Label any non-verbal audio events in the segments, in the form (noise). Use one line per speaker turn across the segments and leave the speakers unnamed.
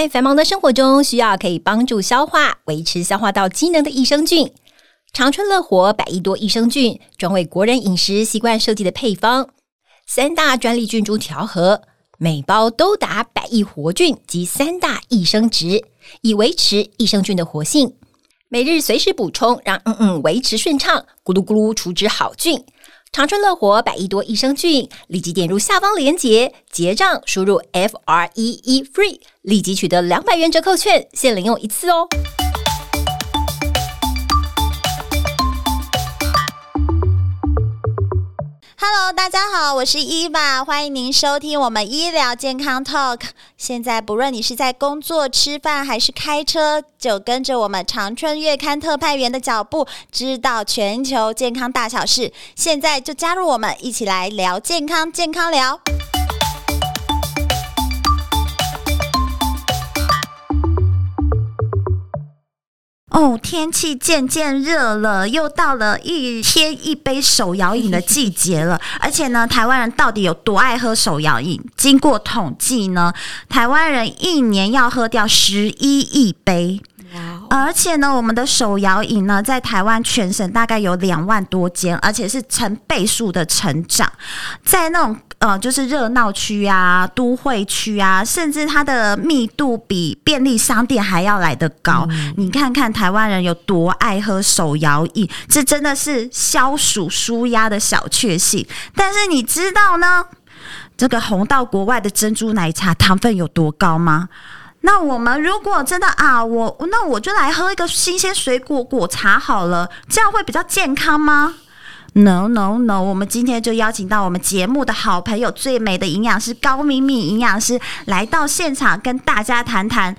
在繁忙的生活中，需要可以帮助消化、维持消化道机能的益生菌。长春乐活百亿多益生菌，专为国人饮食习惯设计的配方，三大专利菌株调和，每包都达百亿活菌及三大益生值，以维持益生菌的活性。每日随时补充，让嗯嗯维持顺畅，咕噜咕噜除脂好菌。长春乐活百亿多益生菌，立即点入下方链接结账，输入 F R E E FREE，立即取得两百元折扣券，限领用一次哦。
Hello，大家好，我是伊娃，欢迎您收听我们医疗健康 Talk。现在不论你是在工作、吃饭还是开车，就跟着我们长春月刊特派员的脚步，知道全球健康大小事。现在就加入我们，一起来聊健康，健康聊。哦，天气渐渐热了，又到了一天一杯手摇饮的季节了。(laughs) 而且呢，台湾人到底有多爱喝手摇饮？经过统计呢，台湾人一年要喝掉十一亿杯。而且呢，我们的手摇饮呢，在台湾全省大概有两万多间，而且是成倍数的成长。在那种呃，就是热闹区啊、都会区啊，甚至它的密度比便利商店还要来得高。嗯、你看看台湾人有多爱喝手摇饮，这真的是消暑舒压的小确幸。但是你知道呢，这个红到国外的珍珠奶茶糖分有多高吗？那我们如果真的啊，我那我就来喝一个新鲜水果果茶好了，这样会比较健康吗？No No No，我们今天就邀请到我们节目的好朋友，最美的营养师高敏敏营养师来到现场，跟大家谈谈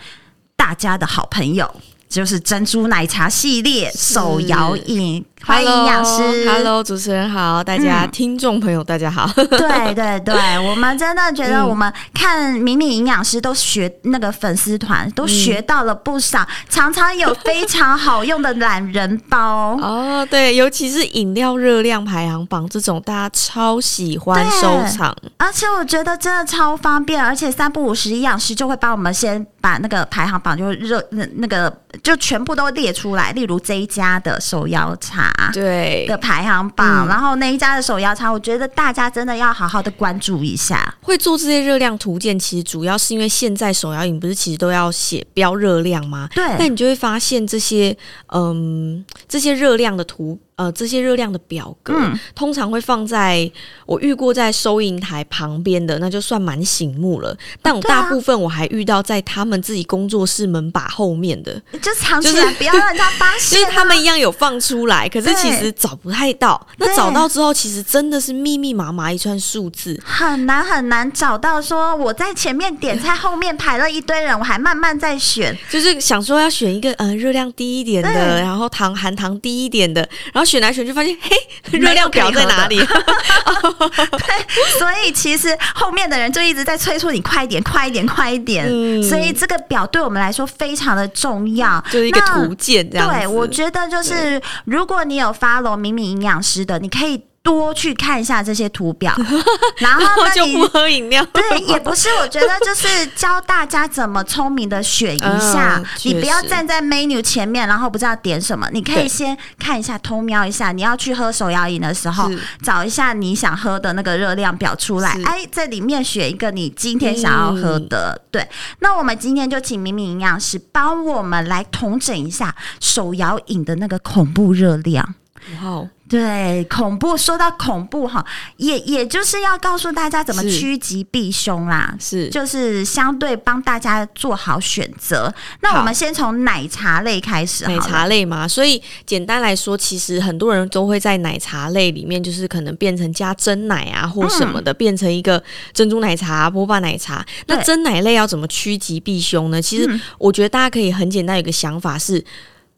大家的好朋友，就是珍珠奶茶系列手摇饮。欢迎营养师
，Hello，主持人好，大家、嗯、听众朋友大家好。(laughs)
对对对，我们真的觉得我们看敏敏营养师都学那个粉丝团都学到了不少，嗯、常常有非常好用的懒人包 (laughs)
哦。对，尤其是饮料热量排行榜这种，大家超喜欢收藏。
而且我觉得真的超方便，而且三不五时营养师就会帮我们先把那个排行榜就热那那个就全部都列出来，例如这一家的手摇茶。
对
的排行榜，嗯、然后那一家的手摇茶，我觉得大家真的要好好的关注一下。
会做这些热量图鉴，其实主要是因为现在手摇饮不是其实都要写标热量吗？
对，
那你就会发现这些嗯这些热量的图。呃，这些热量的表格、嗯、通常会放在我遇过在收银台旁边的，那就算蛮醒目了。但我大部分我还遇到在他们自己工作室门把后面的，
就藏起来，就是、(laughs) 不要让人家发现、啊。
就是他们一样有放出来，可是其实找不太到。那找到之后，其实真的是密密麻麻一串数字，
很难很难找到。说我在前面点菜，后面排了一堆人，我还慢慢在选，
就是想说要选一个嗯热量低一点的，然后糖含糖低一点的，然后。选来选去，发现嘿，热量表在哪里？(laughs)
对，所以其实后面的人就一直在催促你快一点，快一点，快一点。嗯，所以这个表对我们来说非常的重要，
就是一个图鉴。
对，我觉得就是如果你有 follow 敏敏营养师的，你可以。多去看一下这些图表，(laughs) 然后
那就不喝饮料。
对，也不是，我觉得就是教大家怎么聪明的选一下。嗯、你不要站在 menu 前面，然后不知道点什么。你可以先看一下，偷瞄一下。你要去喝手摇饮的时候，找一下你想喝的那个热量表出来。哎，在里面选一个你今天想要喝的。嗯、对，那我们今天就请明明营养师帮我们来统整一下手摇饮的那个恐怖热量。
哇！
对，恐怖，说到恐怖哈，也也就是要告诉大家怎么趋吉避凶啦，
是，
就是相对帮大家做好选择。那我们先从奶茶类开始，
奶茶类嘛，所以简单来说，其实很多人都会在奶茶类里面，就是可能变成加真奶啊或什么的，嗯、变成一个珍珠奶茶、波霸奶茶。那真奶类要怎么趋吉避凶呢？其实我觉得大家可以很简单有一个想法是，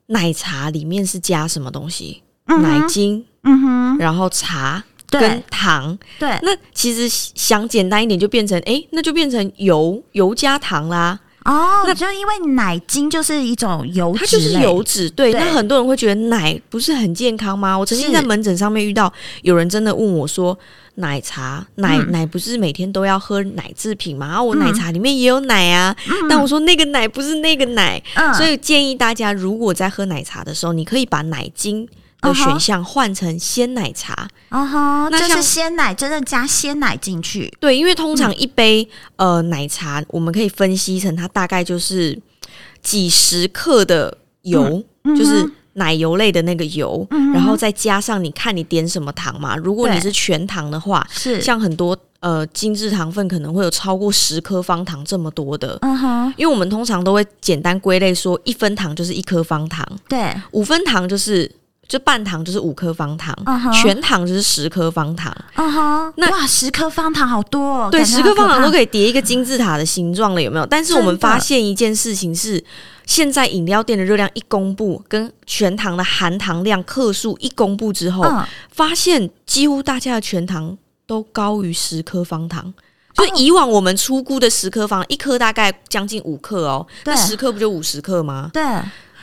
奶茶里面是加什么东西？奶精，嗯哼，然后茶跟糖，对，那其实想简单一点，就变成，哎，那就变成油油加糖啦。
哦，那就因为奶精就是一种油脂，
它就是油脂。对，
对
那很多人会觉得奶不是很健康吗？我曾经在门诊上面遇到有人真的问我说：“奶茶奶、嗯、奶不是每天都要喝奶制品吗？然后我奶茶里面也有奶啊。嗯”但我说那个奶不是那个奶，嗯、所以建议大家如果在喝奶茶的时候，你可以把奶精。的选项换成鲜奶茶，
哦吼，那就是鲜奶，真的加鲜奶进去。
对，因为通常一杯、嗯、呃奶茶，我们可以分析成它大概就是几十克的油，嗯、就是奶油类的那个油，嗯、然后再加上你看你点什么糖嘛。如果你是全糖的话，是像很多呃精致糖分可能会有超过十颗方糖这么多的。嗯哼，因为我们通常都会简单归类说，一分糖就是一颗方糖，
对，
五分糖就是。就半糖就是五颗方糖，uh huh. 全糖就是十颗方糖。
uh，huh. 那哇，十颗方糖好多哦！
对，十颗方糖都可以叠一个金字塔的形状了，有没有？但是我们发现一件事情是，现在饮料店的热量一公布，跟全糖的含糖量克数一公布之后，uh huh. 发现几乎大家的全糖都高于十颗方糖。就以往我们出估的十颗方，一颗大概将近五克哦，那十颗不就五十克吗？
对。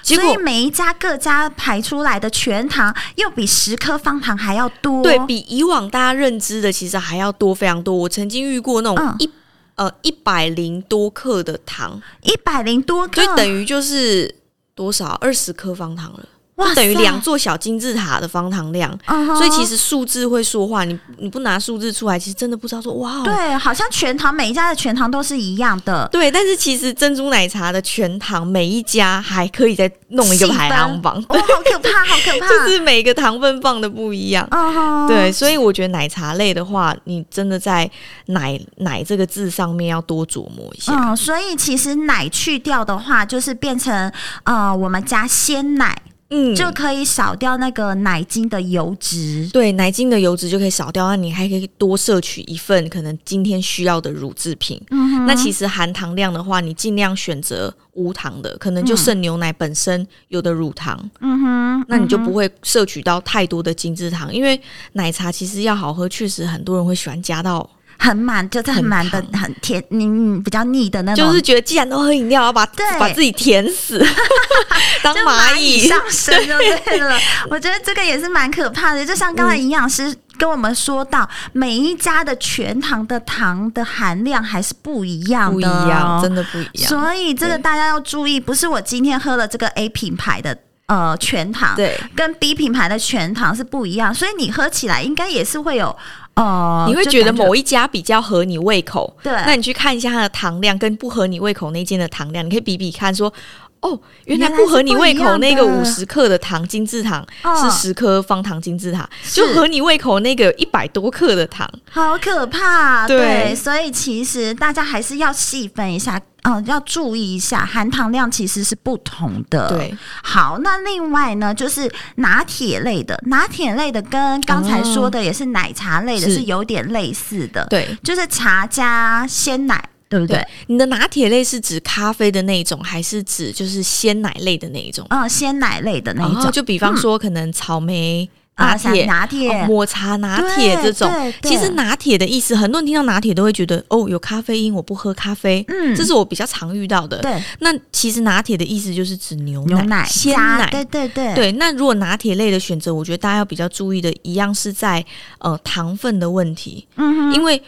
所以每一家各家排出来的全糖又比十颗方糖还要多，
对，比以往大家认知的其实还要多非常多。我曾经遇过那种一、嗯、呃一百零多克的糖，
一百零多克，
就等于就是多少？二十颗方糖了。就等于两座小金字塔的方糖量，uh huh. 所以其实数字会说话。你你不拿数字出来，其实真的不知道说哇。
对，好像全糖每一家的全糖都是一样的。
对，但是其实珍珠奶茶的全糖每一家还可以再弄一个排行榜。
哇，好可怕，好可 (laughs) 怕！
就是每个糖分放的不一样。Uh huh. 对，所以我觉得奶茶类的话，你真的在奶奶这个字上面要多琢磨一下。
嗯，所以其实奶去掉的话，就是变成呃，我们加鲜奶。嗯，就可以少掉那个奶精的油脂。
对，奶精的油脂就可以少掉，那你还可以多摄取一份可能今天需要的乳制品。嗯哼，那其实含糖量的话，你尽量选择无糖的，可能就剩牛奶本身有的乳糖。嗯哼，那你就不会摄取到太多的精制糖，因为奶茶其实要好喝，确实很多人会喜欢加到。
很满，就是很满的，很甜，你比较腻的那种。
就是觉得既然都喝饮料，要把对把自己甜死，(laughs) 当蚂蚁
上身就对了。(laughs) 我觉得这个也是蛮可怕的。就像刚才营养师跟我们说到，嗯、每一家的全糖的糖的含量还是不一样的，不
一样，真的不一样。
所以这个大家要注意，不是我今天喝了这个 A 品牌的呃全糖，对，跟 B 品牌的全糖是不一样，所以你喝起来应该也是会有。哦，
你会觉得某一家比较合你胃口，对，那你去看一下它的糖量，跟不合你胃口那间的糖量，你可以比比看，说哦，原来不合你胃口那个五十克的糖精制糖是十颗方糖精制糖，哦、就合你胃口那个一百多克的糖，
好可怕，对，对，所以其实大家还是要细分一下。嗯，要注意一下，含糖量其实是不同的。
对，
好，那另外呢，就是拿铁类的，拿铁类的跟刚才说的也是奶茶类的，是有点类似的。
对，
就是茶加鲜奶，对不对？对，
你的拿铁类是指咖啡的那一种，还是指就是鲜奶类的那一种？
嗯，鲜奶类的那一种，哦，
就比方说可能草莓。拿铁、
拿铁、
哦、抹茶拿铁这种，其实拿铁的意思，很多人听到拿铁都会觉得哦，有咖啡因，我不喝咖啡。嗯，这是我比较常遇到的。对，那其实拿铁的意思就是指牛奶、牛奶鲜奶。
对对对。
对，那如果拿铁类的选择，我觉得大家要比较注意的，一样是在呃糖分的问题。嗯哼，因为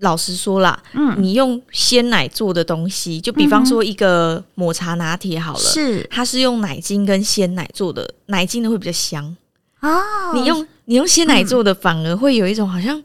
老实说啦，嗯，你用鲜奶做的东西，就比方说一个抹茶拿铁好了，是它是用奶精跟鲜奶做的，奶精的会比较香。哦，你用你用鲜奶做的，反而会有一种好像，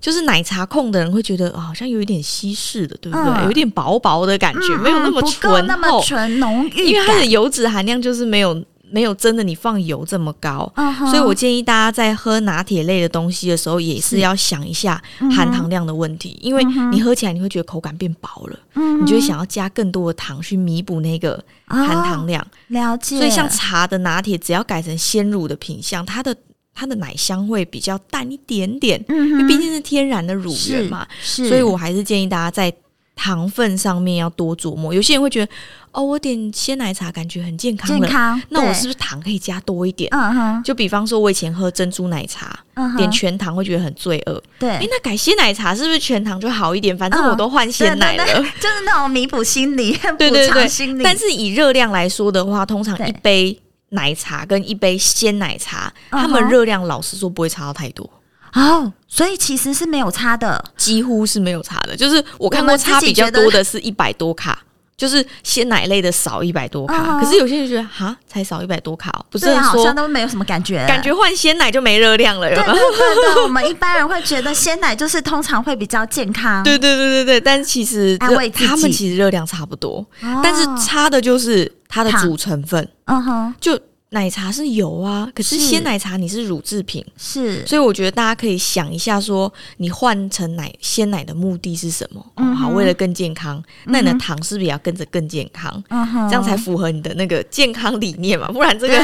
就是奶茶控的人会觉得，哦好像有一点稀释的，对不对？有一点薄薄的感觉，没有那么醇厚、
纯浓郁，
因为它的油脂含量就是没有。没有真的你放油这么高，uh huh. 所以我建议大家在喝拿铁类的东西的时候，也是要想一下含糖量的问题，是因为你喝起来你会觉得口感变薄了，uh. 你就会想要加更多的糖去弥补那个含糖量。
Uh. 了解。
所以像茶的拿铁，只要改成鲜乳的品相，它的它的奶香会比较淡一点点，uh. 因为毕竟是天然的乳源嘛。所以我还是建议大家在糖分上面要多琢磨。有些人会觉得，哦，我点鲜奶茶感觉很健康了，
健康，
那我是不是糖可以加多一点？
嗯哼，
就比方说，我以前喝珍珠奶茶，
嗯，
点全糖会觉得很罪恶。
对，
哎，那改鲜奶茶是不是全糖就好一点？反正我都换鲜奶了，(laughs)
就是那种弥补心理，(laughs)
对对对，
心理。
但是以热量来说的话，通常一杯奶茶跟一杯鲜奶茶，它们热量老实说不会差到太多。
哦，所以其实是没有差的，
几乎是没有差的。就是我看过差比较多的是一百多卡，就是鲜奶类的少一百多卡。哦、可是有些人觉得哈，才少一百多卡，不是说
好像都没有什么感觉，
感觉换鲜奶就没热量了。对
对对对，我们一般人会觉得鲜奶就是通常会比较健康。
对对对对对，但其实
安慰，
他们其实热量差不多，哦、但是差的就是它的主成分。嗯哼，就。奶茶是油啊，可是鲜奶茶你是乳制品，
是，
所以我觉得大家可以想一下，说你换成奶鲜奶的目的是什么？嗯、哦，好，为了更健康，嗯、那你的糖是不是也要跟着更健康？嗯哼，这样才符合你的那个健康理念嘛？(laughs) 不然这个，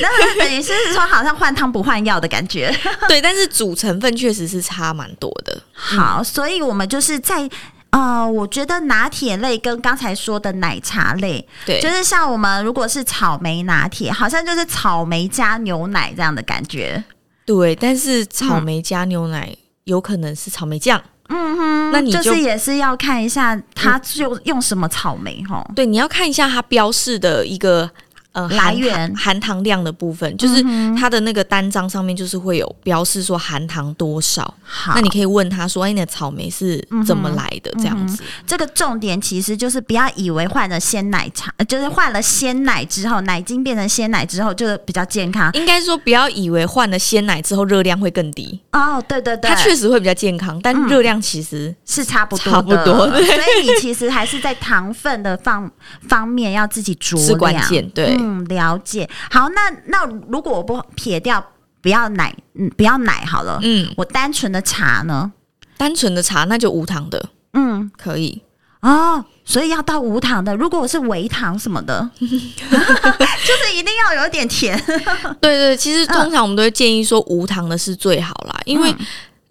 那等于是说好像换汤不换药的感觉。(laughs)
对，但是主成分确实是差蛮多的。
好，所以我们就是在。呃，我觉得拿铁类跟刚才说的奶茶类，
对，
就是像我们如果是草莓拿铁，好像就是草莓加牛奶这样的感觉。
对，但是草莓加牛奶有可能是草莓酱。
嗯哼，
那你就，
就是也是要看一下它就用什么草莓哈。
对，你要看一下它标示的一个。呃，
来源
含糖量的部分，就是它的那个单张上面就是会有标示说含糖多少。好，那你可以问他说：“哎，你的草莓是怎么来的？”这样子，
这个重点其实就是不要以为换了鲜奶茶，就是换了鲜奶之后，奶精变成鲜奶之后就比较健康。
应该说不要以为换了鲜奶之后热量会更低。
哦，对对对，
它确实会比较健康，但热量其实
是差不多，
差不多。所
以你其实还是在糖分的方方面要自己酌量，
是关键。对。
嗯，了解。好，那那如果我不撇掉，不要奶，嗯，不要奶好了。嗯，我单纯的茶呢？
单纯的茶那就无糖的。嗯，可以。
哦，所以要到无糖的。如果我是微糖什么的，(laughs) 就是一定要有点甜。(laughs)
对对，其实通常我们都会建议说无糖的是最好啦，因为。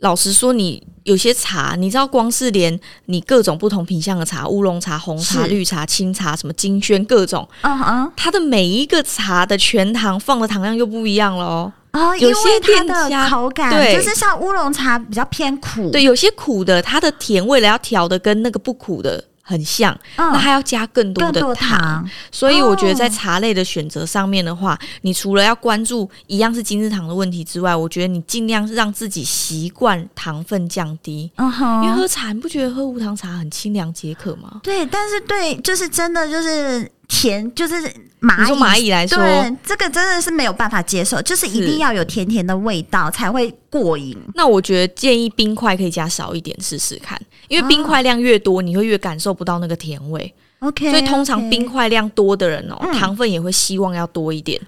嗯老实说，你有些茶，你知道，光是连你各种不同品相的茶，乌龙茶、红茶、绿茶、清茶，什么金萱，各种，嗯嗯，它的每一个茶的全糖放的糖量又不一样了哦。
哦，有些它的口感对，就是像乌龙茶比较偏苦，
对，有些苦的，它的甜味了要调的跟那个不苦的。很像，嗯、那还要加更多的糖，
糖，
所以我觉得在茶类的选择上面的话，哦、你除了要关注一样是精制糖的问题之外，我觉得你尽量让自己习惯糖分降低。嗯哼，因为喝茶，你不觉得喝无糖茶很清凉解渴吗？
对，但是对，就是真的就是。甜就是蚂蚁，
蚂蚁来说，
对，这个真的是没有办法接受，就是一定要有甜甜的味道才会过瘾。
那我觉得建议冰块可以加少一点试试看，因为冰块量越多，你会越感受不到那个甜味。OK，所以通常冰块量多的人哦，糖分也会希望要多一点，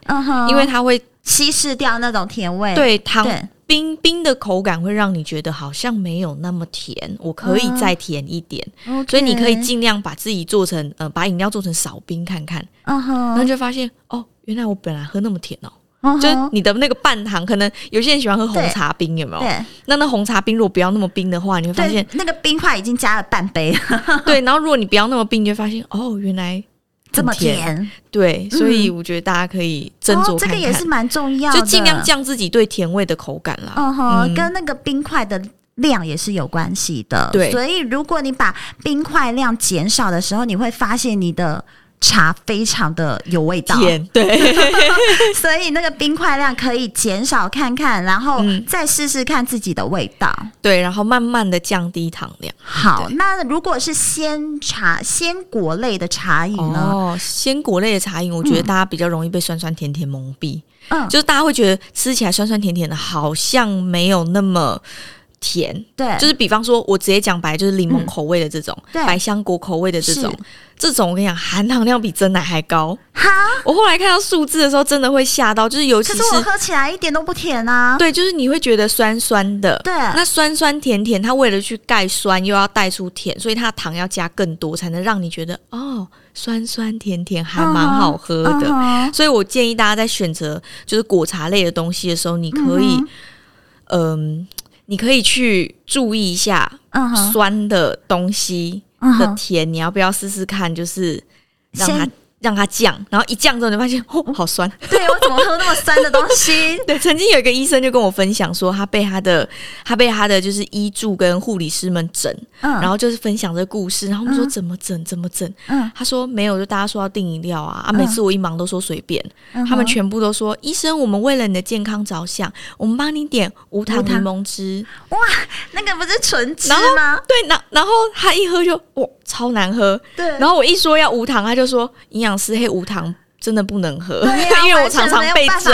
因为它会
稀释掉那种甜味。
对，糖。冰冰的口感会让你觉得好像没有那么甜，我可以再甜一点，uh. 所以你可以尽量把自己做成呃，把饮料做成少冰看看，嗯哼、uh，huh. 然后就发现哦，原来我本来喝那么甜哦，uh. 就是你的那个半糖，可能有些人喜欢喝红茶冰，有没有？对，那那红茶冰如果不要那么冰的话，你会发现
那个冰块已经加了半杯
了，(laughs) 对，然后如果你不要那么冰，你就会发现哦，原来。
这么甜，
对，所以我觉得大家可以斟酌看看，
这个也是蛮重要的，
就尽量降自己对甜味的口感啦。
嗯哼，跟那个冰块的量也是有关系的。对，所以如果你把冰块量减少的时候，你会发现你的。茶非常的有味道，
甜，对，(laughs)
所以那个冰块量可以减少看看，然后再试试看自己的味道，
嗯、对，然后慢慢的降低糖量。
好，那如果是鲜茶、鲜果类的茶饮呢？
哦，鲜果类的茶饮，我觉得大家比较容易被酸酸甜甜蒙蔽，嗯，就是大家会觉得吃起来酸酸甜甜的，好像没有那么。甜，
对，
就是比方说，我直接讲白，就是柠檬口味的这种，嗯、百香果口味的这种，这种我跟你讲，含糖量比真奶还高。哈，我后来看到数字的时候，真的会吓到，就是尤其是，
可是我喝起来一点都不甜啊。
对，就是你会觉得酸酸的。对，那酸酸甜甜，它为了去盖酸，又要带出甜，所以它的糖要加更多，才能让你觉得哦，酸酸甜甜还蛮好喝的。Uh huh. 所以我建议大家在选择就是果茶类的东西的时候，你可以，嗯、uh。Huh. 呃你可以去注意一下，酸的东西的甜，你要不要试试看？就是让它。让它降，然后一降之后，你发现哦，好酸。(laughs)
对，我怎么喝那么酸的东西？(laughs)
对，曾经有一个医生就跟我分享说，他被他的他被他的就是医助跟护理师们整，嗯，然后就是分享这个故事，然后我们说怎么整怎么整，嗯，他说没有，就大家说要订饮料啊，啊，每次我一忙都说随便，嗯，他们全部都说医生，我们为了你的健康着想，我们帮你点无糖柠檬汁。
哇，那个不是纯汁吗？
对，然然后他一喝就哇，超难喝。对，然后我一说要无糖，他就说营养。师黑无糖真的不能喝，啊、(laughs) 因为我常常被整，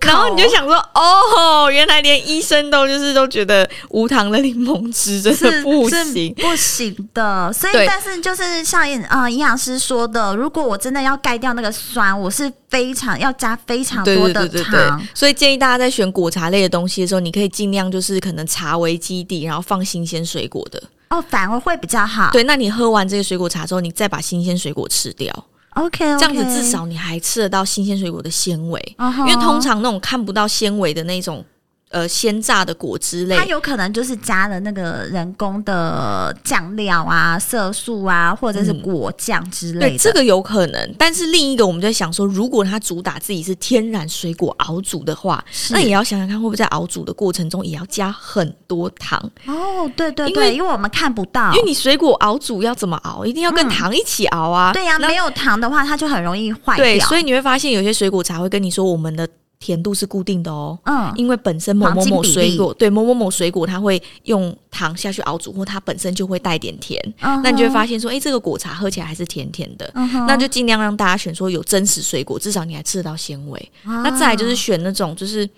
然后你就想说，哦，原来连医生都就是都觉得无糖的柠檬汁真的不行，
不行的。所以，但是就是像啊营养师说的，如果我真的要盖掉那个酸，我是非常要加非常多的糖。对对对对对，
所以建议大家在选果茶类的东西的时候，你可以尽量就是可能茶为基底，然后放新鲜水果的
哦，反而会比较好。
对，那你喝完这个水果茶之后，你再把新鲜水果吃掉。
OK，, okay.
这样子至少你还吃得到新鲜水果的纤维，uh huh. 因为通常那种看不到纤维的那种。呃，鲜榨的果汁类，
它有可能就是加了那个人工的酱料啊、色素啊，或者是果酱之类的。
对，这个有可能。但是另一个，我们在想说，如果它主打自己是天然水果熬煮的话，那也要想想看，会不会在熬煮的过程中也要加很多糖？
哦，对对对，因为，因为我们看不到，
因为你水果熬煮要怎么熬，一定要跟糖一起熬啊。
嗯、对呀、啊，没有糖的话，它就很容易坏掉。
对，所以你会发现有些水果茶会跟你说我们的。甜度是固定的哦，嗯，因为本身某某某水果，对某某某水果，它会用糖下去熬煮，或它本身就会带点甜，嗯、那你就会发现说，哎、欸，这个果茶喝起来还是甜甜的，嗯、那就尽量让大家选说有真实水果，至少你还吃得到纤维。啊、那再来就是选那种，就是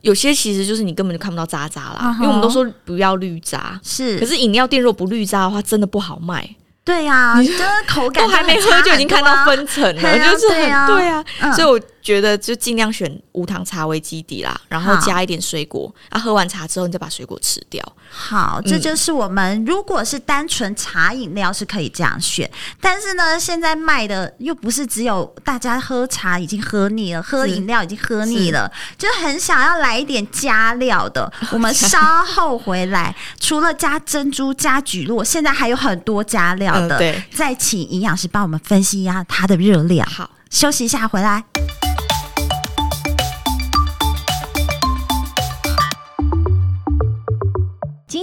有些其实就是你根本就看不到渣渣啦，因为我们都说不要滤渣，是，可是饮料店如果不滤渣的话，真的不好卖。
对呀、啊，就是口感 (laughs) 都
还没喝就已经看到分层了，啊、就是很对啊，所以我。觉得就尽量选无糖茶为基底啦，然后加一点水果。好啊，喝完茶之后你再把水果吃掉。
好，这就是我们如果是单纯茶饮料是可以这样选，但是呢，现在卖的又不是只有大家喝茶已经喝腻了，喝饮料已经喝腻了，就很想要来一点加料的。(laughs) 我们稍后回来，除了加珍珠、加菊络，现在还有很多加料的。嗯、对，再请营养师帮我们分析一下它的热量。好，休息一下，回
来。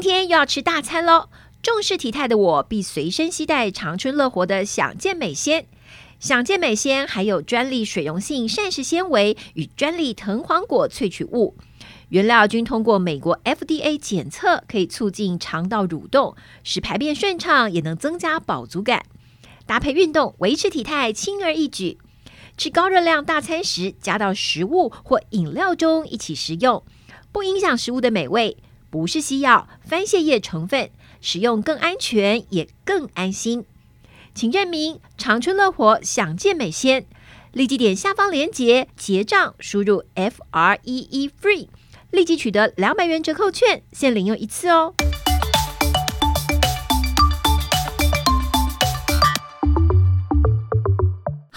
天又要吃大餐喽！重视体态的我必随身携带长春乐活的享健美纤。享健美纤含有专利水溶性膳食纤维与专利藤黄果萃取物，原料均通过美国 FDA 检测，可以促进肠道蠕动，使排便顺畅，也能增加饱足感。搭配运动，维持体态轻而易举。吃高热量大餐时，加到食物或饮料中一起食用，不影响食物的美味。不是西药，番泻叶成分，使用更安全也更安心。请认明长春乐活享健美鲜，立即点下方链接结账，输入 F R E E FREE，立即取得两百元折扣券，先领用一次哦。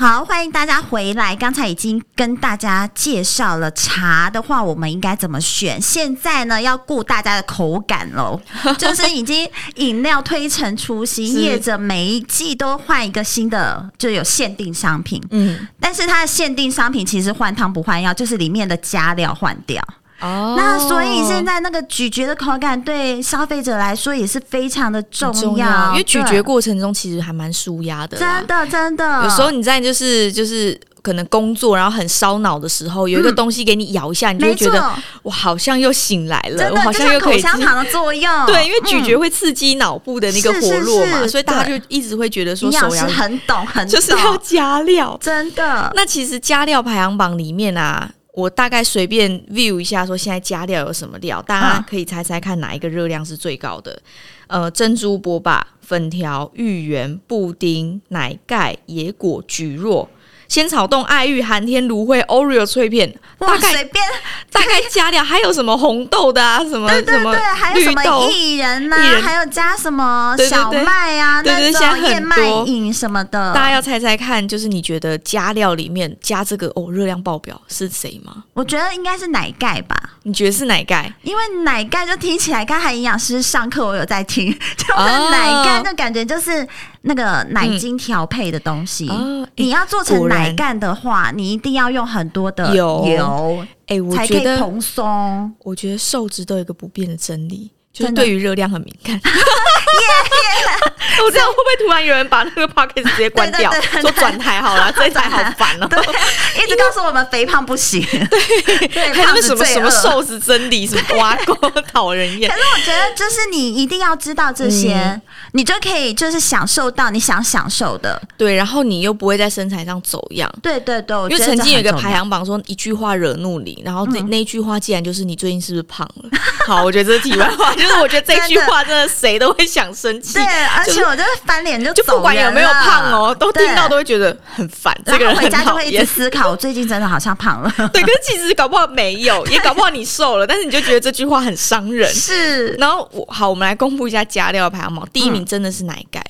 好，欢迎大家回来。刚才已经跟大家介绍了茶的话，我们应该怎么选？现在呢，要顾大家的口感喽，(laughs) 就是已经饮料推陈出新，业者每一季都换一个新的，就有限定商品。嗯，但是它的限定商品其实换汤不换药，就是里面的加料换掉。哦，那所以现在那个咀嚼的口感对消费者来说也是非常的重要，重要
因为咀嚼过程中其实还蛮舒压的，
真的真的。
有时候你在就是就是可能工作然后很烧脑的时候，有一个东西给你咬一下，嗯、你就会觉得错。我好像又醒来了，我好像又可以。
口香糖的作用，(laughs)
对，因为咀嚼会刺激脑部的那个活络嘛，嗯、所以大家就一直会觉得说，营养师
很懂，很懂，
就是要加料，
真的。
那其实加料排行榜里面啊。我大概随便 view 一下，说现在加料有什么料，大家可以猜猜看哪一个热量是最高的？呃，珍珠波霸、粉条、芋圆、布丁、奶盖、野果、蒟蒻。仙草冻、爱玉、寒天、芦荟、Oreo 脆片，
哇，随便 (laughs)
大概加料，还有什么红豆的啊？什么
对对对，还有什么薏仁呐？还有加什么小麦啊？对对，像燕麦饮什么的，
大家要猜猜看，就是你觉得加料里面加这个哦，热量爆表是谁吗？
我觉得应该是奶盖吧。
你觉得是奶盖？
因为奶盖就听起来，刚才营养师上课我有在听，(laughs) 就是奶盖就感觉就是那个奶精调配的东西。嗯、你要做成奶干的话，你一定要用很多的油，
哎、欸，我
才可以蓬松。
我觉得瘦子都有一个不变的真理。就是对于热量很敏感！(laughs) 我这样会不会突然有人把那个 p o c k e t 直接关掉，说转台好了？(laughs) 这一台好烦哦，
对，一直告诉我们肥胖不行，(laughs)
对，对还有什么什么瘦子真理，什么挖沟讨人厌。
可是我觉得，就是你一定要知道这些，嗯、你就可以就是享受到你想享受的，
对，然后你又不会在身材上走样，
对对对。
因为曾经有一个排行榜说一句话惹怒你，然后那、嗯、那句话竟然就是你最近是不是胖了？(laughs) 好，我觉得这是题外话。就是我觉得这句话真的谁都会想生气，
对，而且我就是翻脸就
就不管有没有胖哦，都听到都会觉得很烦。这个人
回家就会一直思考，我最近真的好像胖了。(laughs)
对，可是其实搞不好没有，也搞不好你瘦了，但是你就觉得这句话很伤人。(laughs) 是，然后我好，我们来公布一下加料排行榜，第一名真的是奶盖，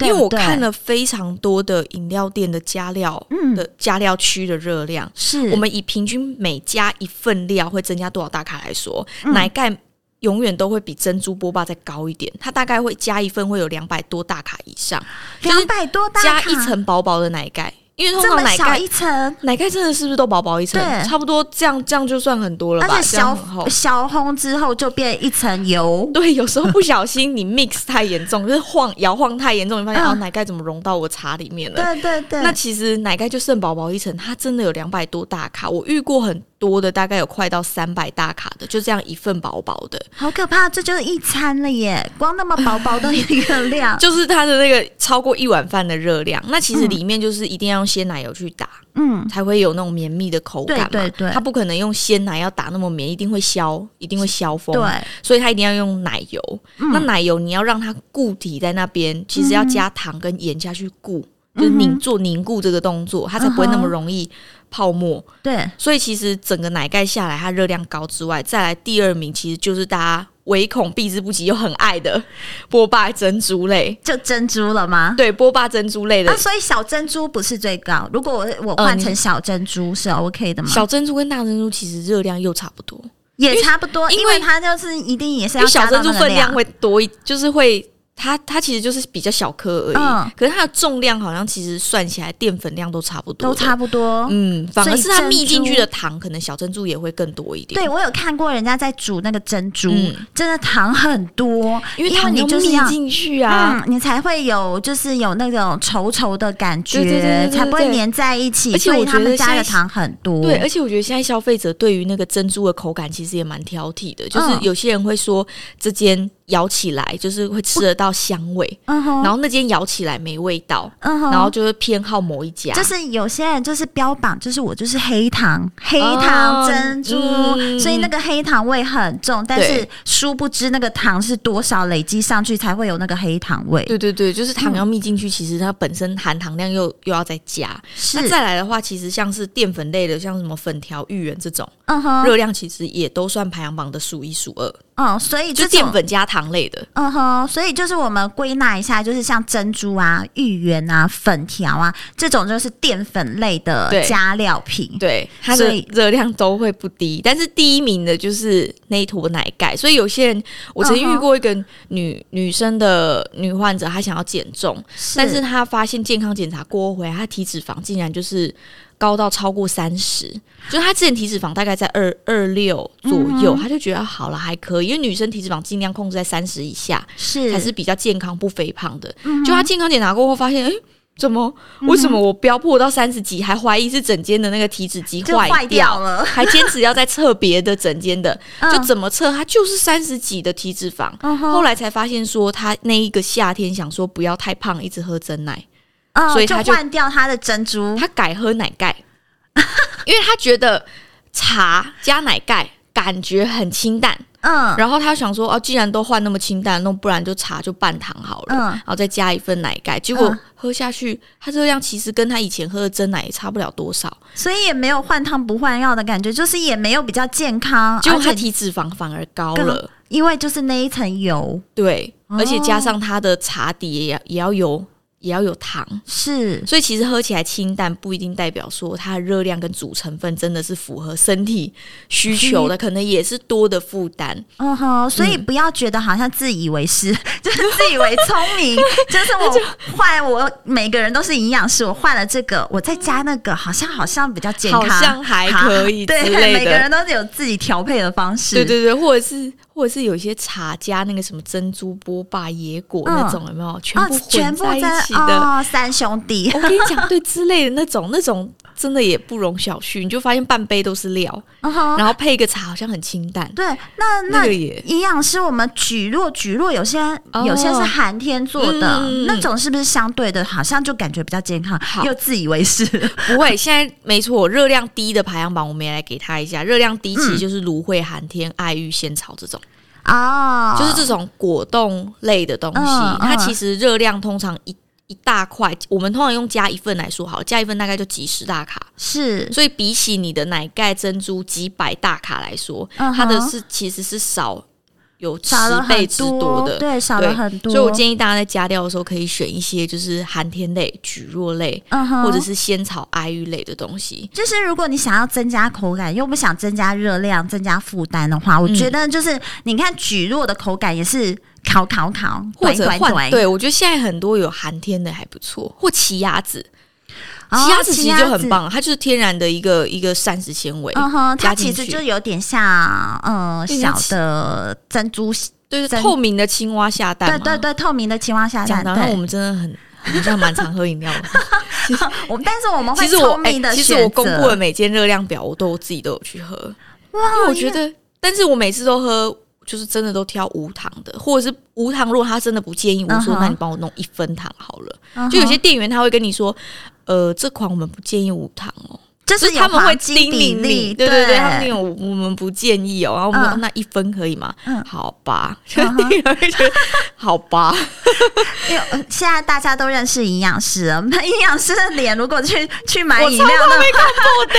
因为我看了非常多的饮料店的加料的加料区的热量，是。我们以平均每加一份料会增加多少大卡来说，奶盖。永远都会比珍珠波霸再高一点，它大概会加一份会有两百多大卡以上，
两百多大卡。
加一层薄薄的奶盖。因为通常奶盖
一层，
奶盖真的是不是都薄薄一层？差不多这样，这样就算很多了吧？
而且小小烘之后就变一层油。(laughs)
对，有时候不小心你 mix 太严重，就是晃摇晃太严重，你发现啊，奶盖怎么融到我茶里面了？
对对对。
那其实奶盖就剩薄薄一层，它真的有两百多大卡。我遇过很多的，大概有快到三百大卡的，就这样一份薄薄的，
好可怕！这就是一餐了耶，光那么薄薄的一个量，(laughs)
就是它的那个超过一碗饭的热量。那其实里面就是一定要用鲜奶油去打。嗯，才会有那种绵密的口感嘛。对对对，它不可能用鲜奶要打那么绵，一定会消，一定会消风。对，所以它一定要用奶油。嗯、那奶油你要让它固体在那边，其实要加糖跟盐下去固，嗯、就是凝做凝固这个动作，它才不会那么容易泡沫。对、嗯，所以其实整个奶盖下来，它热量高之外，再来第二名其实就是大家。唯恐避之不及又很爱的 (laughs) 波霸珍珠类，
就珍珠了吗？
对，波霸珍珠类的。
啊，所以小珍珠不是最高。如果我我换成小珍珠是 OK 的吗？
小珍珠跟大珍珠其实热量又差不多，
也差不多，因为它就是一定也是要
小珍珠分量会多一，就是会。它它其实就是比较小颗而已，嗯，可是它的重量好像其实算起来淀粉量都差不多，
都差不多。
嗯，反而是它密进去的糖，可能小珍珠也会更多一点。
对，我有看过人家在煮那个珍珠，嗯，真的糖很多，
因为糖你就是密进去啊，
嗯，你才会有就是有那种稠稠的感觉，对对对对对，才不会粘在一起。而且我觉得加的糖很多，
对，而且我觉得现在消费者对于那个珍珠的口感其实也蛮挑剔的，就是有些人会说这间。咬起来就是会吃得到香味，嗯、然后那间咬起来没味道，嗯、然后就是偏好某一家。
就是有些人就是标榜，就是我就是黑糖，黑糖珍珠，哦嗯、所以那个黑糖味很重。但是殊不知那个糖是多少累积上去才会有那个黑糖味。
对对对，就是糖要密进去，其实它本身含糖量又又要再加。是那再来的话，其实像是淀粉类的，像什么粉条、芋圆这种，嗯哼，热量其实也都算排行榜的数一数二。
嗯，所以
就淀粉加糖类的，
嗯哼，所以就是我们归纳一下，就是像珍珠啊、芋圆啊、粉条啊这种，就是淀粉类的加料品，
对，它的热量都会不低。但是第一名的就是那一坨奶盖，所以有些人，我曾经遇过一个女、嗯、女生的女患者，她想要减重，是但是她发现健康检查过后回来，她体脂肪竟然就是。高到超过三十，就是他之前体脂肪大概在二二六左右，嗯、他就觉得好了还可以，因为女生体脂肪尽量控制在三十以下，是才是比较健康不肥胖的。嗯、就他健康检查过后发现，哎、欸，怎么为什么我标破到三十几，还怀疑是整间的那个体脂机坏掉了，还坚持要再测别的整间的，(laughs) 就怎么测它就是三十几的体脂肪。嗯、后来才发现说，他那一个夏天想说不要太胖，一直喝真奶。
哦、所以他就换掉他的珍珠，
他改喝奶盖，(laughs) 因为他觉得茶加奶盖感觉很清淡。嗯，然后他想说，哦，既然都换那么清淡，那不然就茶就半糖好了，嗯，然后再加一份奶盖。结果喝下去，他这样其实跟他以前喝的真奶也差不了多少，
所以也没有换汤不换药的感觉，就是也没有比较健康，
结果他体脂肪反而高了，
因为就是那一层油，
对，而且加上他的茶底也要也要有。也要有糖，
是，
所以其实喝起来清淡不一定代表说它的热量跟主成分真的是符合身体需求的，可能也是多的负担。
嗯哼，所以不要觉得好像自以为是，嗯、(laughs) 就是自以为聪明，(laughs) 就是我换我每个人都是营养师，我换了这个，我再加那个，好像好像比较健康，
好像还可以，(laughs) 对，
每个人都是有自己调配的方式，
对对对，或者是或者是有一些茶加那个什么珍珠波霸野果那种、嗯、有没有？全部混在一起？
哦，三兄弟，(laughs)
我跟你讲，对之类的那种，那种真的也不容小觑。你就发现半杯都是料，uh -huh. 然后配一个茶，好像很清淡。
对，那那营养师，我们蒟蒻，蒟蒻有些、oh. 有些是寒天做的、嗯，那种是不是相对的，好像就感觉比较健康？又自以为是，(laughs)
不会。现在没错，热量低的排行榜，我们也来给他一下。热量低其实就是芦荟、寒天、爱玉、仙草这种。
哦、oh.，
就是这种果冻类的东西，uh. 它其实热量通常一。一大块，我们通常用加一份来说好，加一份大概就几十大卡，
是，
所以比起你的奶盖珍珠几百大卡来说，嗯、它的是其实是少有十倍之多的，
对，少了很多。
所以我建议大家在加料的时候可以选一些就是寒天类、蒟蒻类、嗯，或者是仙草、爱玉类的东西。
就是如果你想要增加口感，又不想增加热量、增加负担的话，我觉得就是、嗯、你看蒟蒻的口感也是。烤烤烤，
或者换对，我觉得现在很多有寒天的还不错，或奇亚籽，奇亚籽其实就很棒，它就是天然的一个一个膳食纤维，
它其实就有点像嗯小的珍珠，
对对，透明的青蛙下蛋，
对对对，透明的青蛙下蛋。
然后我们真的很好像蛮常喝饮料的，(laughs)
我但是我们会聪明的选择。
其实我公布的每间热量表，我都自己都有去喝，哇，因为我觉得，但是我每次都喝。就是真的都挑无糖的，或者是无糖。如果他真的不介意，我说那你帮我弄一分糖好了。Uh -huh. 就有些店员他会跟你说，呃，这款我们不建议无糖哦。
就是他们会叮咛你，
对对对，他们我我们不建议哦。然后我们说那一分可以吗？嗯，好吧，(laughs) 就 (laughs) 第二句，好吧。(laughs)
因为现在大家都认识营养师了，营养师的脸如果去去买饮料，都
没看过的。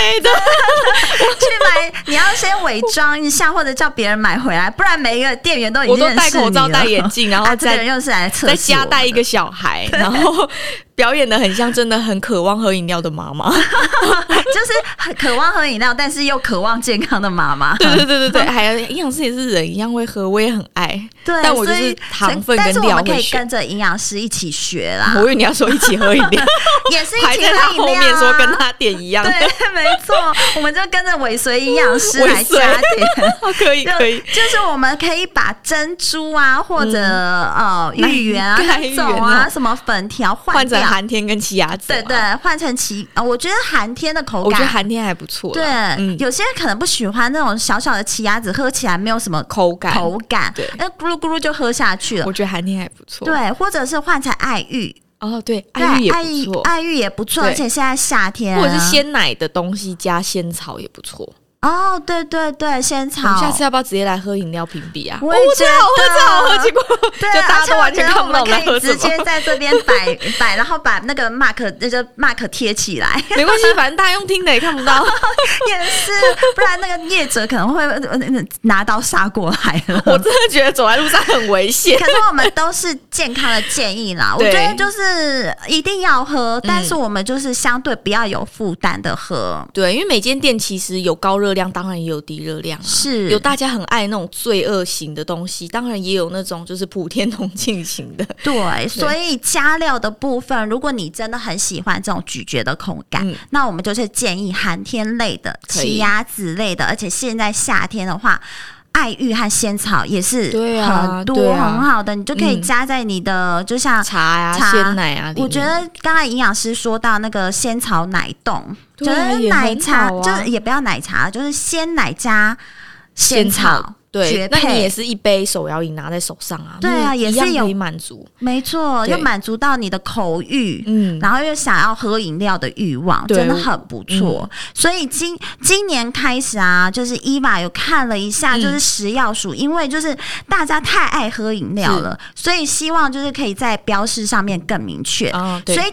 去买你要先伪装一下，或者叫别人买回来，不然每一个店员都已
经戴口罩、戴眼镜，然后再
又是来测试，
再加带一个小孩，然后。表演的很像，真的很渴望喝饮料的妈妈，(laughs)
就是很渴望喝饮料，但是又渴望健康的妈妈。
对对对对对，还有营养师也是人一样会喝，我也很爱。
对，
但我就是糖分跟料，
可以跟着营养师一起学啦。
我以为你要说一起喝饮料，(laughs)
也是一起喝饮料。排
在他后面说跟他点一样。
对，没错，我们就跟着尾随营养师来加点。(laughs)
可以可以，
就是我们可以把珍珠啊，或者、嗯、呃芋圆啊、那种啊、什么粉条换掉。
寒天跟奇亚籽，
对对，换成奇啊，我觉得寒天的口感，
我觉得寒天还不错。
对、嗯，有些人可能不喜欢那种小小的奇亚籽，喝起来没有什么口感，口感，对，那咕噜咕噜就喝下去了。
我觉得寒天还不错。
对，或者是换成爱玉，
哦，对，爱玉也不错，
爱玉也不错，而且现在夏天、啊，
或者是鲜奶的东西加仙草也不错。
哦，对对对，仙草。
下次要不要直接来喝饮料评比啊？
我也觉得
好喝，好喝，结果
对，
啊大家都完全看不到我们喝什么。
直接在这边摆 (laughs) 摆，然后把那个 mark 那个 mark 贴起来，
没关系，反正大家用听的也看不到。(laughs)
也是，不然那个业者可能会拿刀杀过来了。(laughs)
我真的觉得走在路上很危险。
可是我们都是健康的建议啦，我觉得就是一定要喝，但是我们就是相对不要有负担的喝。
对，因为每间店其实有高热量，当然也有低。热量、啊、
是
有大家很爱那种罪恶型的东西，当然也有那种就是普天同庆型的。
对，(laughs) 对，所以加料的部分，如果你真的很喜欢这种咀嚼的口感，嗯、那我们就是建议寒天类的、奇亚籽类的，而且现在夏天的话，爱玉和仙草也是很多很好的，啊啊、你就可以加在你的，嗯、就像
茶呀、啊、鲜奶啊。
我觉得刚才营养师说到那个仙草奶冻。就是奶茶，啊、就是也不要奶茶，就是鲜奶加仙草，
对，那你也是一杯手摇饮拿在手上啊，
对啊，也是有
满足，
没错，又满足到你的口欲，嗯，然后又想要喝饮料的欲望，真的很不错。嗯、所以今今年开始啊，就是 Eva 有看了一下，就是食药署、嗯，因为就是大家太爱喝饮料了，所以希望就是可以在标示上面更明确，哦、对，所以。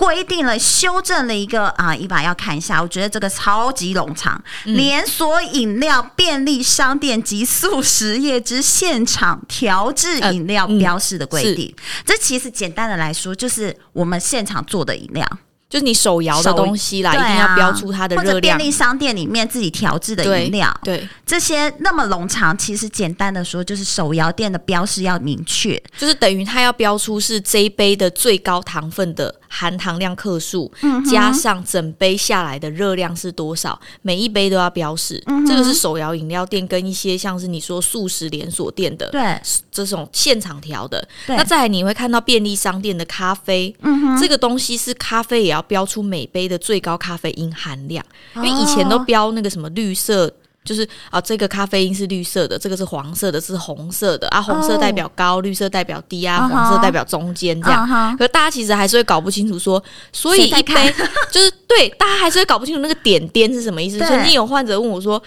规定了、修正了一个啊，一把要看一下，我觉得这个超级冗长，嗯、连锁饮料、便利商店及速食业之现场调制饮料标示的规定。呃嗯、这其实简单的来说，就是我们现场做的饮料。
就是你手摇的东西啦，啊、一定要标出它的热量。或者
便利商店里面自己调制的饮料，
对，对
这些那么冗长，其实简单的说，就是手摇店的标示要明确，
就是等于它要标出是这一杯的最高糖分的含糖量克数，嗯、加上整杯下来的热量是多少，每一杯都要标示。嗯、这个是手摇饮料店跟一些像是你说素食连锁店的，
对，
这种现场调的。那再来你会看到便利商店的咖啡，嗯、这个东西是咖啡也要。标出每杯的最高咖啡因含量，因为以前都标那个什么绿色，就是啊，这个咖啡因是绿色的，这个是黄色的，是红色的啊，红色代表高，绿色代表低啊，黄色代表中间这样。可大家其实还是会搞不清楚说，所以一杯 (laughs) 就是对，大家还是会搞不清楚那个点点是什么意思。曾经有患者问我说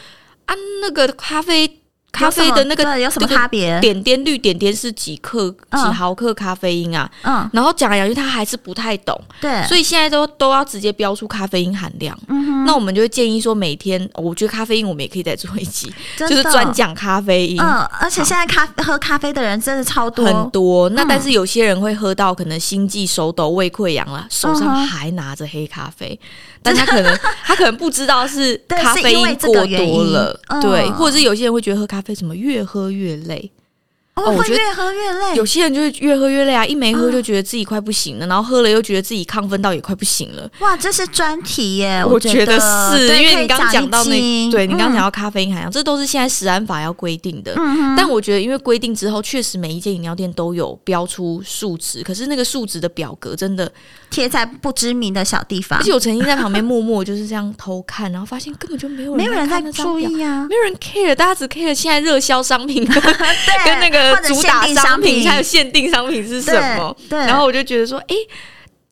啊，那个咖啡。咖啡的那个
有什么差别？
点点绿点点是几克几毫克咖啡因啊？嗯，然后讲来讲去他还是不太懂。
对，
所以现在都都要直接标出咖啡因含量。那我们就会建议说，每天我觉得咖啡因我们也可以再做一集，就是专讲咖啡因。
嗯，而且现在咖喝咖啡的人真的超多
很多。那但是有些人会喝到可能心悸、手抖、胃溃疡了，手上还拿着黑咖啡，但他可能他可能不知道是咖啡因过多了，对，或者是有些人会觉得喝咖啡。为什么越喝越累？
哦，我觉得越喝越累。
有些人就是越喝越累啊，一没喝就觉得自己快不行了，然后喝了又觉得自己亢奋到也快不行了。
哇，这是专题耶！
我觉得是，因为你刚刚讲到那，对你刚刚讲到咖啡因含量，这都是现在食安法要规定的。但我觉得，因为规定之后，确实每一间饮料店都有标出数值，可是那个数值的表格真的
贴在不知名的小地方。
而且我曾经在旁边默默就是这样偷看，然后发现根本就没有人，没有人在注意啊，没有人 care，大家只 care 现在热销商品 (laughs) (laughs) 跟那个。主打商品还有限定商品是什么？对，然后我就觉得说，哎。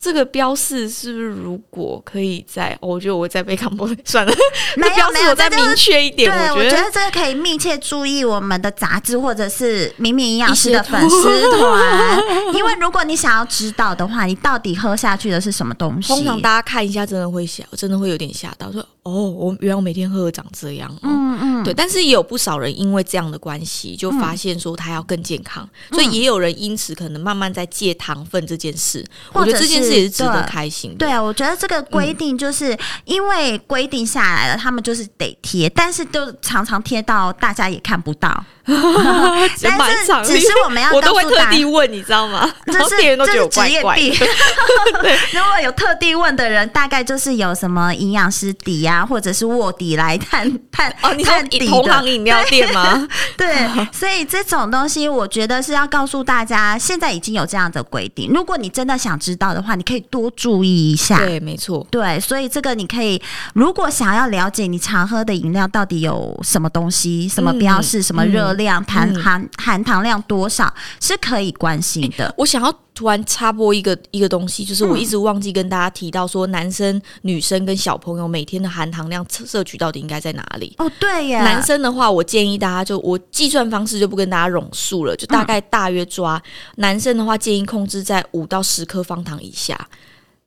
这个标示是不是如果可以在，我觉得我在被康波 (laughs) 算了。没有标示我再明确一点，
对，我觉得这个可以密切注意我们的杂志或者是明明营养师的粉丝 (laughs) 团，因为如果你想要知道的话，你到底喝下去的是什么东西？
通常大家看一下，真的会吓，真的会有点吓到，说哦，我原来我每天喝的长这样。嗯嗯，对。但是也有不少人因为这样的关系，就发现说他要更健康，所以也有人因此可能慢慢在戒糖分这件事。我觉得这件事。也是值得开心的。
对啊，我觉得这个规定就是因为规定下来了，他们就是得贴，但是都常常贴到大家也看不到。(laughs) 但是只是我们要 (laughs)
我都会特地问，你知道吗？
这是
店员都觉得怪怪的。(laughs)
如果有特地问的人，大概就是有什么营养师底啊，或者是卧底来探探 (laughs)
哦，你说同行饮料店吗？
对，(laughs) (laughs) 所以这种东西，我觉得是要告诉大家，现在已经有这样的规定。如果你真的想知道的话，你可以多注意一下。
对，没错。
对，所以这个你可以，如果想要了解你常喝的饮料到底有什么东西、什么标示、什么热。量含含含糖量多少是可以关心的。欸，我想要突然插播一个一个东西，就是我一直忘记跟大家提到说，男生、女生跟小朋友每天的含糖量摄取到底应该在哪里？哦，对呀。
男生的话，我建议大家就我计算方式就不跟大家冗述了，就大概大约抓。嗯、男生的话，建议控制在五到十颗方糖以下。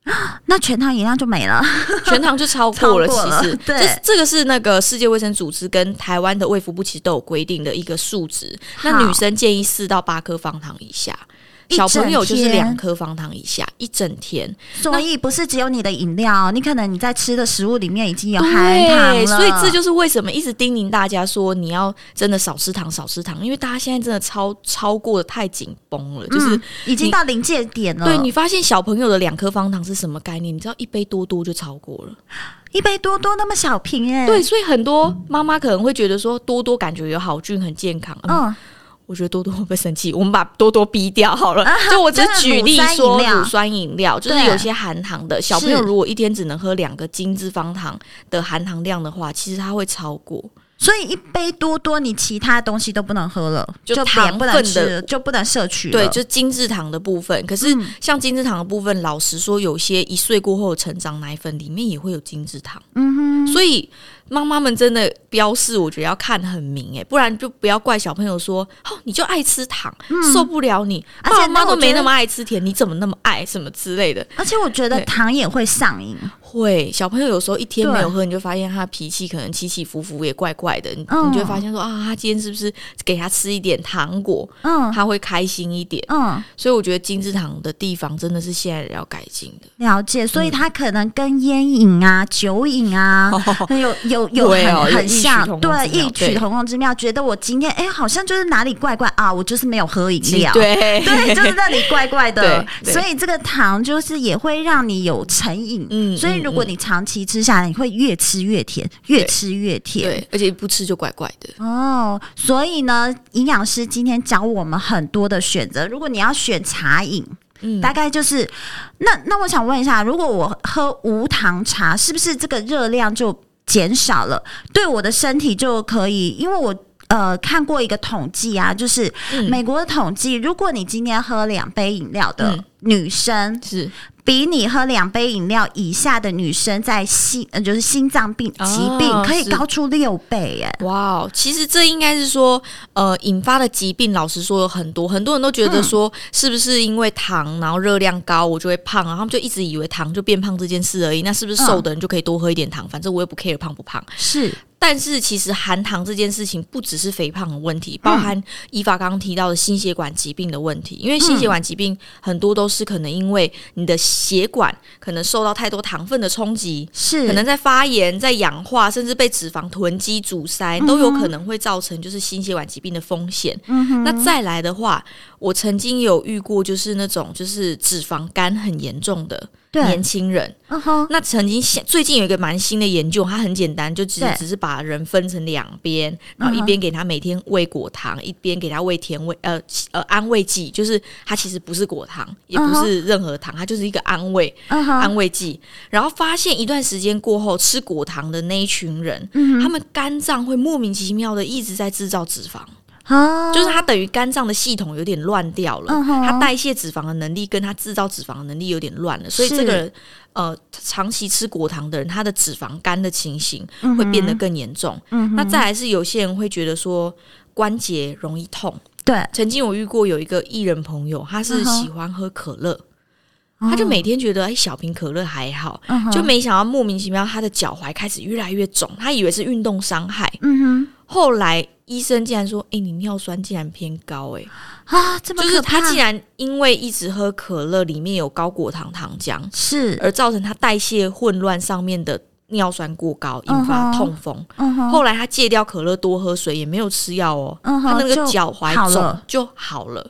(gasps)
那全糖饮料就没了，(laughs)
全糖就 (laughs) 超过了。其实，对，这这个是那个世界卫生组织跟台湾的卫福部其实都有规定的一个数值。那女生建议四到八颗方糖以下。小朋友就是两颗方糖以下一整天，
所以不是只有你的饮料，你可能你在吃的食物里面已经有含糖了。
所以这就是为什么一直叮咛大家说你要真的少吃糖，少吃糖，因为大家现在真的超超过的太紧绷了，就是
已经到临界点了。
对，你发现小朋友的两颗方糖是什么概念？你知道一杯多多就超过了，
一杯多多那么小瓶哎。
对，所以很多妈妈可能会觉得说多多感觉有好菌很健康，嗯。我觉得多多会不会生气？我们把多多逼掉好了。就我只举例说，乳酸饮料就是有些含糖的，小朋友如果一天只能喝两个精致方糖的含糖量的话，其实它会超过。
所以一杯多多，你其他东西都不能喝了，就糖分的就不能摄取。
对，就精致糖的部分。可是像精致糖的部分，老实说，有些一岁过后的成长奶粉里面也会有精致糖。嗯哼，所以。妈妈们真的标示，我觉得要看很明哎，不然就不要怪小朋友说哦，你就爱吃糖，嗯、受不了你。而且妈都没那么爱吃甜，你怎么那么爱什么之类的？
而且我觉得糖也会上瘾。
会，小朋友有时候一天没有喝，你就发现他脾气可能起起伏伏，也怪怪的。嗯、你就会发现说啊，他今天是不是给他吃一点糖果，嗯，他会开心一点。嗯，所以我觉得精致糖的地方真的是现在要改进的。
了解，所以他可能跟烟瘾啊、酒瘾啊，(laughs) 嗯、有有有很、哦、很像，对，异曲同工之妙。觉得我今天哎，好像就是哪里怪怪啊，我就是没有喝饮料，
对
对，(laughs) 就是那里怪怪的。所以这个糖就是也会让你有成瘾，嗯，所以。如果你长期吃下来，你会越吃越甜，越吃越甜，
对，而且不吃就怪怪的
哦。所以呢，营养师今天教我们很多的选择。如果你要选茶饮，嗯，大概就是那那我想问一下，如果我喝无糖茶，是不是这个热量就减少了？对我的身体就可以？因为我呃看过一个统计啊，就是美国的统计，如果你今天喝两杯饮料的女生是。比你喝两杯饮料以下的女生，在心呃就是心脏病疾病可以高出六倍耶！
哇，wow, 其实这应该是说，呃，引发的疾病，老实说有很多，很多人都觉得说，是不是因为糖，然后热量高，我就会胖，然后他们就一直以为糖就变胖这件事而已。那是不是瘦的人就可以多喝一点糖？反正我也不 care 胖不胖。
是。
但是其实含糖这件事情不只是肥胖的问题，包含依法刚刚提到的心血管疾病的问题。因为心血管疾病很多都是可能因为你的血管可能受到太多糖分的冲击，是可能在发炎、在氧化，甚至被脂肪囤积阻塞，都有可能会造成就是心血管疾病的风险。那再来的话，我曾经有遇过就是那种就是脂肪肝很严重的。年轻人，uh huh. 那曾经最近有一个蛮新的研究，它很简单，就只只是把人分成两边，然后一边给他每天喂果糖，uh huh. 一边给他喂甜味呃呃安慰剂，就是它其实不是果糖，也不是任何糖，它就是一个安慰、uh huh. 安慰剂。然后发现一段时间过后，吃果糖的那一群人，uh. 他们肝脏会莫名其妙的一直在制造脂肪。啊，就是它等于肝脏的系统有点乱掉了，它代谢脂肪的能力跟它制造脂肪的能力有点乱了，所以这个人呃长期吃果糖的人，他的脂肪肝的情形会变得更严重。那再来是有些人会觉得说关节容易痛，对，曾经我遇过有一个艺人朋友，他是喜欢喝可乐，他就每天觉得哎小瓶可乐还好，就没想到莫名其妙他的脚踝开始越来越肿，他以为是运动伤害，嗯哼，后来。医生竟然说：“哎、欸，你尿酸竟然偏高、欸，哎啊，这么！就是他竟然因为一直喝可乐，里面有高果糖糖浆，是而造成他代谢混乱，上面的尿酸过高，引发痛风。Uh huh. 后来他戒掉可乐，多喝水，也没有吃药哦，uh huh. 他那个脚踝肿就好了。”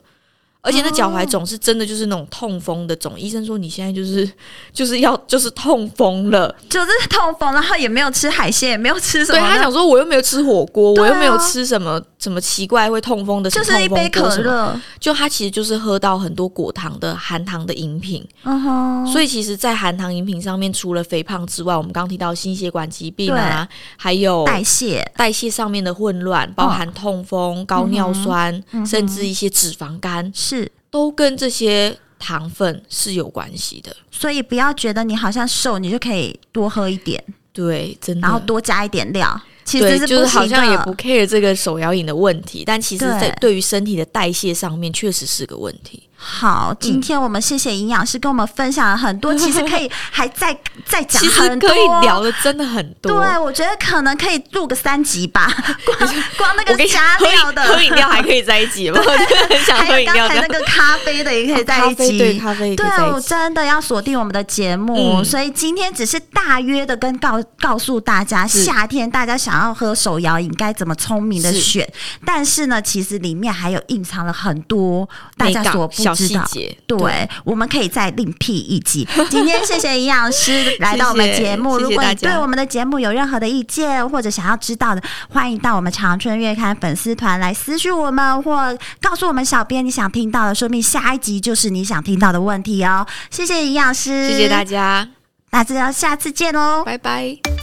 而且那脚踝肿是真的，就是那种痛风的肿。医生说你现在就是 (laughs) 就是要就是痛风了，
就是痛风，然后也没有吃海鲜，也没有吃什么。
对，他想说我又没有吃火锅，我又没有吃什么什么奇怪会痛风的，
就是一杯可乐。
就他其实就是喝到很多果糖的含糖的饮品。嗯哼。所以其实，在含糖饮品上面，除了肥胖之外，我们刚刚提到心血管疾病啊，还有
代谢
代谢上面的混乱，包含痛风、高尿酸，甚至一些脂肪肝是。都跟这些糖分是有关系的，
所以不要觉得你好像瘦，你就可以多喝一点，
对，真的，
然后多加一点料。其
实是就是好像也不 care 这个手摇饮的问题，但其实在对于身体的代谢上面，确实是个问题。
好，今天我们谢谢营养师跟我们分享了很多，其实可以还在再讲 (laughs) 很多，
可以聊的真的很多。
对，我觉得可能可以录个三集吧，(laughs) 光光那个加 (laughs) 料的
喝饮料还可以在一起吗？我真的很想喝饮料。
还有刚才那个咖啡的也可以在一起，
对咖啡。
对，我真的要锁定我们的节目，所以今天只是大约的跟告告诉大家，夏天大家想要喝手摇饮该怎么聪明的选，但是呢，其实里面还有隐藏了很多大家所不。小细节，对，对我们可以再另辟一集。(laughs) 今天谢谢营养师来到我们节目。如果你对我们的节目有任何的意见或者想要知道的，欢迎到我们长春月刊粉丝团来私讯我们，或告诉我们小编你想听到的，说明下一集就是你想听到的问题哦。谢谢营养师，
谢谢大家，
那就要下次见哦，
拜拜。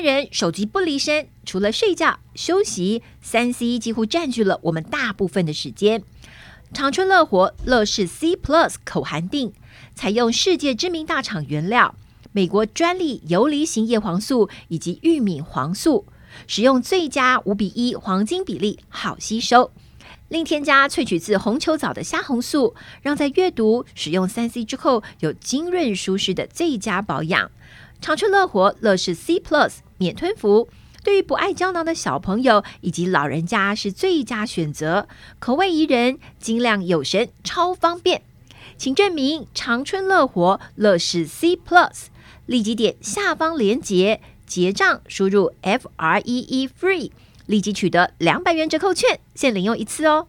人手机不离身，除了睡觉、休息，三 C 几乎占据了我们大部分的时间。长春乐活乐视 C Plus 口含錠，采用世界知名大厂原料，美国专利游离型叶黄素以及玉米黄素，使用最佳五比一黄金比例，好吸收。另添加萃取自红球藻的虾红素，让在阅读使用三 C 之后有精润舒适的最佳保养。长春乐活乐视 C Plus 免吞服，对于不爱胶囊的小朋友以及老人家是最佳选择。口味宜人，精量有神，超方便。请证明长春乐活乐视 C Plus，立即点下方链接结账，输入 F R E E FREE。立即取得两百元折扣券，限领用一次哦。